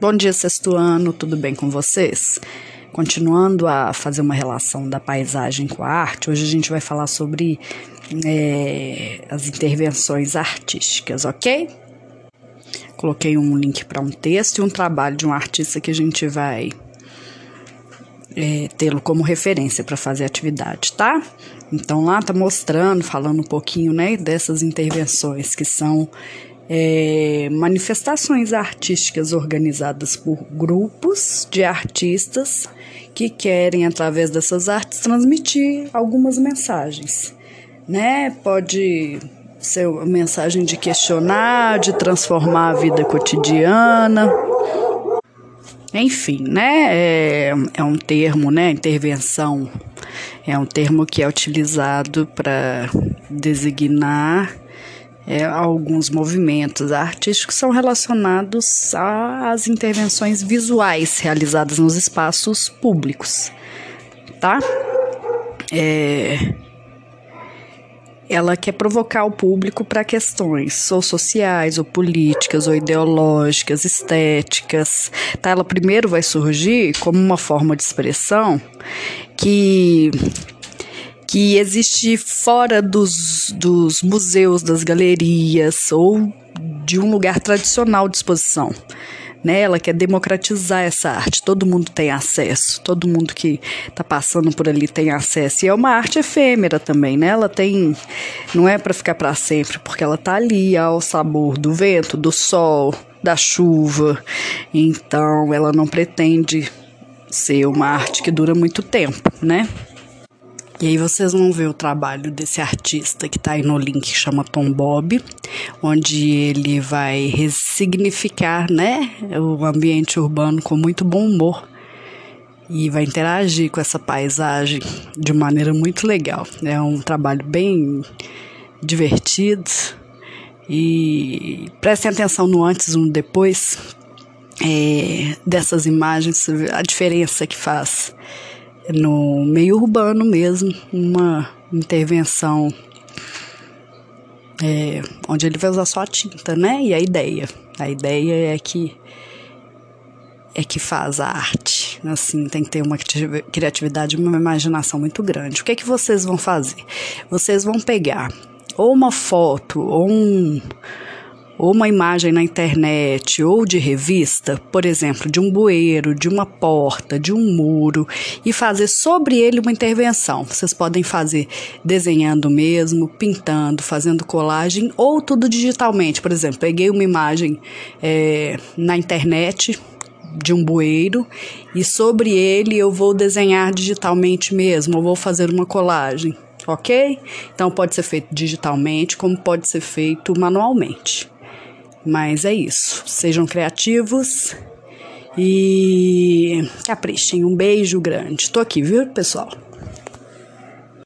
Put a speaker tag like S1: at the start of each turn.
S1: Bom dia, sexto ano, tudo bem com vocês? Continuando a fazer uma relação da paisagem com a arte, hoje a gente vai falar sobre é, as intervenções artísticas, ok? Coloquei um link para um texto e um trabalho de um artista que a gente vai é, tê-lo como referência para fazer atividade, tá? Então lá tá mostrando, falando um pouquinho, né, dessas intervenções que são é, manifestações artísticas organizadas por grupos de artistas que querem, através dessas artes, transmitir algumas mensagens, né? Pode ser uma mensagem de questionar, de transformar a vida cotidiana, enfim, né? É, é um termo, né? Intervenção é um termo que é utilizado para designar é, alguns movimentos artísticos são relacionados às intervenções visuais realizadas nos espaços públicos, tá? É, ela quer provocar o público para questões ou sociais, ou políticas, ou ideológicas, estéticas. Tá? Ela primeiro vai surgir como uma forma de expressão que que existe fora dos, dos museus, das galerias ou de um lugar tradicional de exposição né? Ela quer democratizar essa arte. Todo mundo tem acesso, todo mundo que está passando por ali tem acesso. E é uma arte efêmera também, né? Ela tem, não é para ficar para sempre, porque ela tá ali ao sabor do vento, do sol, da chuva. Então, ela não pretende ser uma arte que dura muito tempo, né? E aí vocês vão ver o trabalho desse artista que está aí no link que chama Tom Bob, onde ele vai ressignificar, né, o ambiente urbano com muito bom humor. E vai interagir com essa paisagem de maneira muito legal. É um trabalho bem divertido. E prestem atenção no antes e no depois é, dessas imagens, a diferença que faz no meio urbano mesmo, uma intervenção é, onde ele vai usar só a tinta, né? E a ideia. A ideia é que é que faz a arte. Assim, tem que ter uma criatividade, uma imaginação muito grande. O que é que vocês vão fazer? Vocês vão pegar ou uma foto ou um ou uma imagem na internet ou de revista, por exemplo, de um bueiro, de uma porta, de um muro, e fazer sobre ele uma intervenção. Vocês podem fazer desenhando mesmo, pintando, fazendo colagem ou tudo digitalmente. Por exemplo, peguei uma imagem é, na internet de um bueiro e sobre ele eu vou desenhar digitalmente mesmo, ou vou fazer uma colagem. Ok? Então pode ser feito digitalmente, como pode ser feito manualmente. Mas é isso. Sejam criativos e caprichem. Um beijo grande. Tô aqui, viu, pessoal?